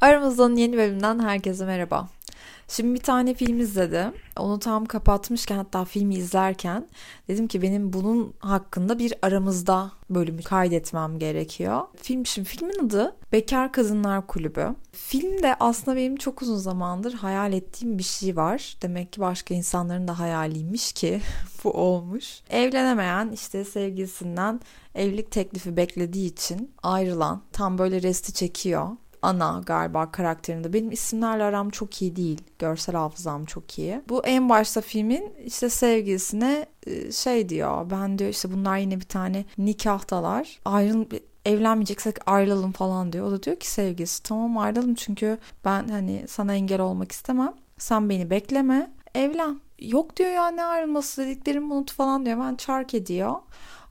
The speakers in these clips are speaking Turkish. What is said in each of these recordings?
Aramızdan yeni bölümden herkese merhaba. Şimdi bir tane film izledim. Onu tam kapatmışken hatta filmi izlerken dedim ki benim bunun hakkında bir aramızda bölümü kaydetmem gerekiyor. Film şimdi filmin adı Bekar Kadınlar Kulübü. Filmde aslında benim çok uzun zamandır hayal ettiğim bir şey var. Demek ki başka insanların da hayaliymiş ki bu olmuş. Evlenemeyen işte sevgilisinden evlilik teklifi beklediği için ayrılan tam böyle resti çekiyor ana galiba karakterinde. Benim isimlerle aram çok iyi değil. Görsel hafızam çok iyi. Bu en başta filmin işte sevgilisine e, şey diyor. Ben diyor işte bunlar yine bir tane nikahtalar. Ayrıl evlenmeyeceksek ayrılalım falan diyor. O da diyor ki sevgilisi tamam ayrılalım çünkü ben hani sana engel olmak istemem. Sen beni bekleme. Evlen. Yok diyor ya ne ayrılması dediklerimi unut falan diyor. Ben çark ediyor.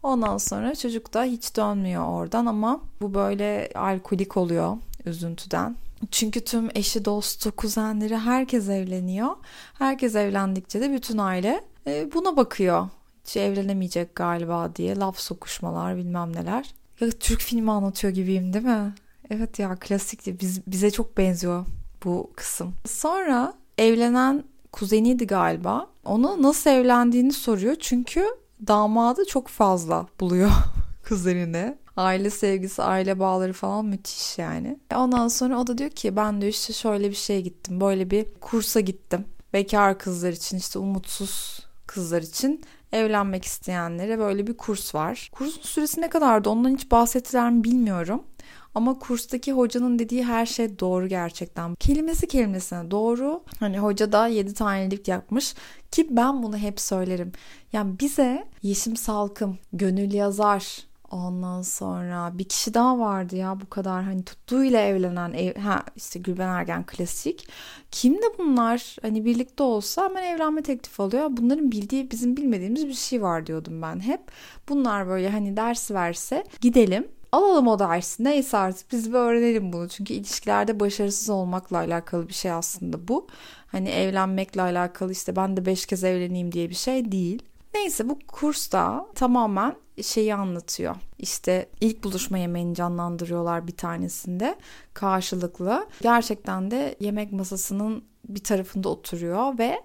Ondan sonra çocuk da hiç dönmüyor oradan ama bu böyle alkolik oluyor üzüntüden. Çünkü tüm eşi, dostu, kuzenleri herkes evleniyor. Herkes evlendikçe de bütün aile e, buna bakıyor. Hiç evlenemeyecek galiba diye laf sokuşmalar bilmem neler. Ya Türk filmi anlatıyor gibiyim değil mi? Evet ya klasik biz, bize çok benziyor bu kısım. Sonra evlenen kuzeniydi galiba. Ona nasıl evlendiğini soruyor. Çünkü damadı çok fazla buluyor kuzenine. Aile sevgisi, aile bağları falan müthiş yani. Ondan sonra o da diyor ki ben de işte şöyle bir şeye gittim. Böyle bir kursa gittim. Bekar kızlar için işte umutsuz kızlar için evlenmek isteyenlere böyle bir kurs var. Kursun süresi ne kadardı ondan hiç bahsettiler mi bilmiyorum. Ama kurstaki hocanın dediği her şey doğru gerçekten. Kelimesi kelimesine doğru. Hani hoca da 7 tanelik yapmış ki ben bunu hep söylerim. Yani bize Yeşim Salkım, Gönül Yazar, Ondan sonra bir kişi daha vardı ya bu kadar hani tuttuğuyla evlenen ev, ha işte Gülben Ergen klasik. Kim de bunlar hani birlikte olsa hemen evlenme teklifi alıyor. Bunların bildiği bizim bilmediğimiz bir şey var diyordum ben hep. Bunlar böyle hani ders verse gidelim alalım o dersi neyse artık biz bir öğrenelim bunu. Çünkü ilişkilerde başarısız olmakla alakalı bir şey aslında bu. Hani evlenmekle alakalı işte ben de beş kez evleneyim diye bir şey değil. Neyse bu kursta tamamen şeyi anlatıyor. İşte ilk buluşma yemeğini canlandırıyorlar bir tanesinde karşılıklı. Gerçekten de yemek masasının bir tarafında oturuyor ve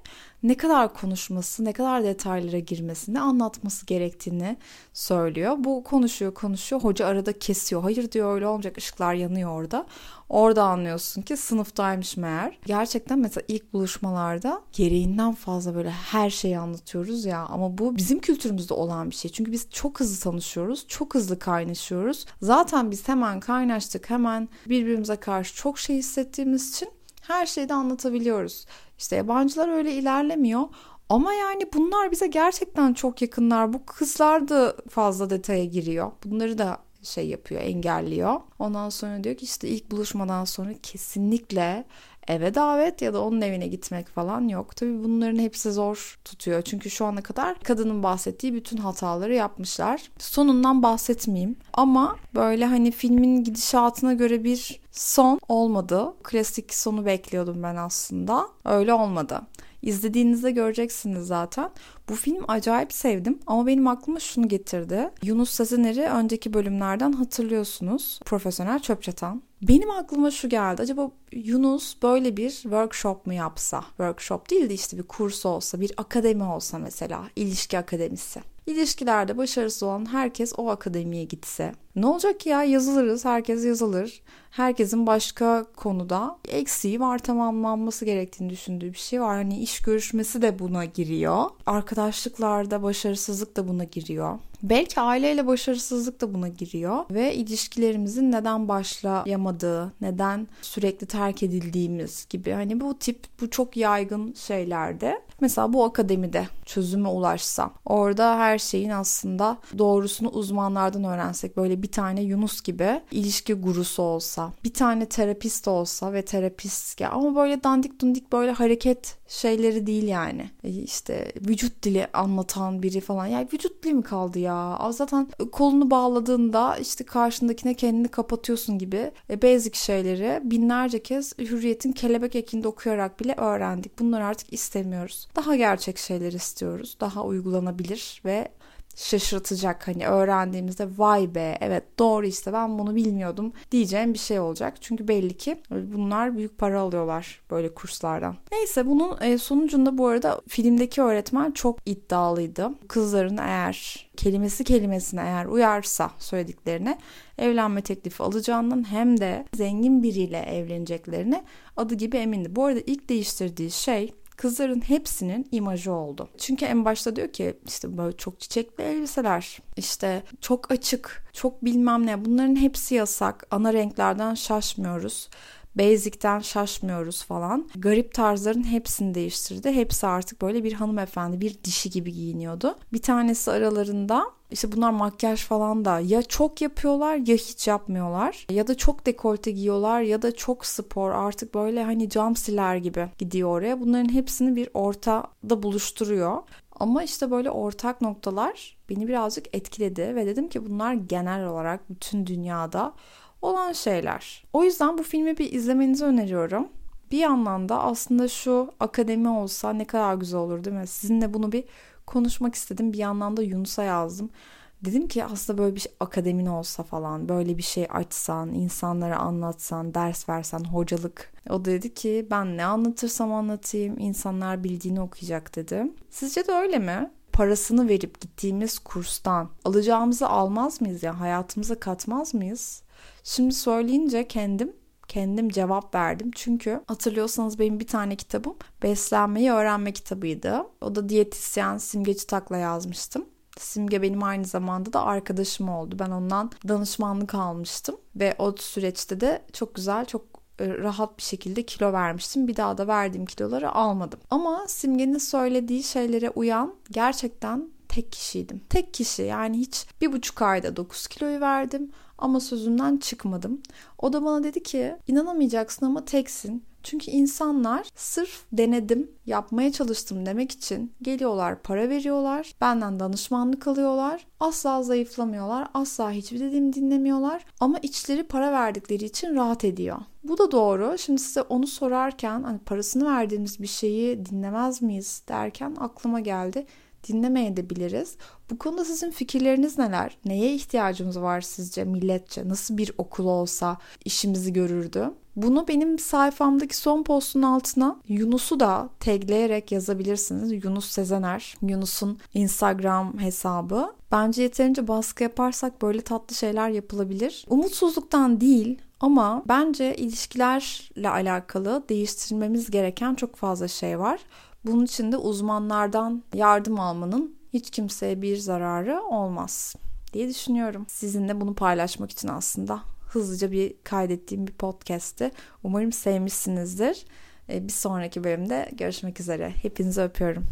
ne kadar konuşması, ne kadar detaylara girmesi, ne anlatması gerektiğini söylüyor. Bu konuşuyor, konuşuyor. Hoca arada kesiyor. Hayır diyor öyle olmayacak. ışıklar yanıyor orada. Orada anlıyorsun ki sınıftaymış meğer. Gerçekten mesela ilk buluşmalarda gereğinden fazla böyle her şeyi anlatıyoruz ya. Ama bu bizim kültürümüzde olan bir şey. Çünkü biz çok hızlı tanışıyoruz. Çok hızlı kaynaşıyoruz. Zaten biz hemen kaynaştık. Hemen birbirimize karşı çok şey hissettiğimiz için her şeyi de anlatabiliyoruz. İşte yabancılar öyle ilerlemiyor. Ama yani bunlar bize gerçekten çok yakınlar. Bu kızlar da fazla detaya giriyor. Bunları da şey yapıyor, engelliyor. Ondan sonra diyor ki işte ilk buluşmadan sonra kesinlikle eve davet ya da onun evine gitmek falan yok. Tabii bunların hepsi zor tutuyor. Çünkü şu ana kadar kadının bahsettiği bütün hataları yapmışlar. Sonundan bahsetmeyeyim. Ama böyle hani filmin gidişatına göre bir son olmadı. Klasik sonu bekliyordum ben aslında. Öyle olmadı. İzlediğinizde göreceksiniz zaten. Bu film acayip sevdim ama benim aklıma şunu getirdi. Yunus Sezener'i önceki bölümlerden hatırlıyorsunuz. Profesyonel çöp çatan. Benim aklıma şu geldi. Acaba Yunus böyle bir workshop mu yapsa? Workshop değil de işte bir kurs olsa, bir akademi olsa mesela. ilişki akademisi. İlişkilerde başarısız olan herkes o akademiye gitse. Ne olacak ya yazılırız, herkes yazılır. Herkesin başka konuda eksiği var tamamlanması gerektiğini düşündüğü bir şey var. Hani iş görüşmesi de buna giriyor. Arkadaşlıklarda başarısızlık da buna giriyor. Belki aileyle başarısızlık da buna giriyor ve ilişkilerimizin neden başlayamadığı, neden sürekli terk edildiğimiz gibi hani bu tip bu çok yaygın şeylerde mesela bu akademide çözüme ulaşsam orada her şeyin aslında doğrusunu uzmanlardan öğrensek böyle bir tane Yunus gibi ilişki gurusu olsa bir tane terapist olsa ve terapist ya ama böyle dandik dundik böyle hareket şeyleri değil yani e, işte vücut dili anlatan biri falan yani vücut dili mi kaldı ya ya. Zaten kolunu bağladığında işte karşındakine kendini kapatıyorsun gibi e, basic şeyleri binlerce kez Hürriyet'in kelebek ekinde okuyarak bile öğrendik. Bunları artık istemiyoruz. Daha gerçek şeyler istiyoruz. Daha uygulanabilir ve şaşırtacak hani öğrendiğimizde vay be evet doğru işte ben bunu bilmiyordum diyeceğim bir şey olacak. Çünkü belli ki bunlar büyük para alıyorlar böyle kurslardan. Neyse bunun e, sonucunda bu arada filmdeki öğretmen çok iddialıydı. Kızların eğer kelimesi kelimesine eğer uyarsa söylediklerine evlenme teklifi alacağından hem de zengin biriyle evleneceklerine adı gibi emindi. Bu arada ilk değiştirdiği şey kızların hepsinin imajı oldu. Çünkü en başta diyor ki işte böyle çok çiçekli elbiseler, işte çok açık, çok bilmem ne bunların hepsi yasak. Ana renklerden şaşmıyoruz. Basic'ten şaşmıyoruz falan. Garip tarzların hepsini değiştirdi. Hepsi artık böyle bir hanımefendi, bir dişi gibi giyiniyordu. Bir tanesi aralarında işte bunlar makyaj falan da ya çok yapıyorlar ya hiç yapmıyorlar. Ya da çok dekolte giyiyorlar ya da çok spor artık böyle hani cam gibi gidiyor oraya. Bunların hepsini bir ortada buluşturuyor. Ama işte böyle ortak noktalar beni birazcık etkiledi ve dedim ki bunlar genel olarak bütün dünyada olan şeyler. O yüzden bu filmi bir izlemenizi öneriyorum. Bir yandan da aslında şu akademi olsa ne kadar güzel olur değil mi? Sizinle bunu bir konuşmak istedim. Bir yandan da Yunus'a yazdım. Dedim ki aslında böyle bir şey, akademin olsa falan böyle bir şey açsan, insanlara anlatsan, ders versen, hocalık. O dedi ki ben ne anlatırsam anlatayım insanlar bildiğini okuyacak dedi. Sizce de öyle mi? Parasını verip gittiğimiz kurstan alacağımızı almaz mıyız ya? Hayatımıza katmaz mıyız? Şimdi söyleyince kendim kendim cevap verdim. Çünkü hatırlıyorsanız benim bir tane kitabım beslenmeyi öğrenme kitabıydı. O da diyetisyen Simge Çıtak'la yazmıştım. Simge benim aynı zamanda da arkadaşım oldu. Ben ondan danışmanlık almıştım ve o süreçte de çok güzel, çok rahat bir şekilde kilo vermiştim. Bir daha da verdiğim kiloları almadım. Ama Simge'nin söylediği şeylere uyan gerçekten tek kişiydim. Tek kişi yani hiç bir buçuk ayda 9 kiloyu verdim ama sözünden çıkmadım. O da bana dedi ki inanamayacaksın ama teksin. Çünkü insanlar sırf denedim, yapmaya çalıştım demek için geliyorlar, para veriyorlar, benden danışmanlık alıyorlar. Asla zayıflamıyorlar, asla hiçbir dediğimi dinlemiyorlar ama içleri para verdikleri için rahat ediyor. Bu da doğru. Şimdi size onu sorarken hani parasını verdiğimiz bir şeyi dinlemez miyiz derken aklıma geldi dinlemeye de biliriz. Bu konuda sizin fikirleriniz neler? Neye ihtiyacımız var sizce milletçe? Nasıl bir okul olsa işimizi görürdü? Bunu benim sayfamdaki son postun altına Yunus'u da tagleyerek yazabilirsiniz. Yunus Sezener, Yunus'un Instagram hesabı. Bence yeterince baskı yaparsak böyle tatlı şeyler yapılabilir. Umutsuzluktan değil ama bence ilişkilerle alakalı değiştirmemiz gereken çok fazla şey var. Bunun için de uzmanlardan yardım almanın hiç kimseye bir zararı olmaz diye düşünüyorum. Sizinle bunu paylaşmak için aslında hızlıca bir kaydettiğim bir podcast'ti. Umarım sevmişsinizdir. Ee, bir sonraki bölümde görüşmek üzere. Hepinizi öpüyorum.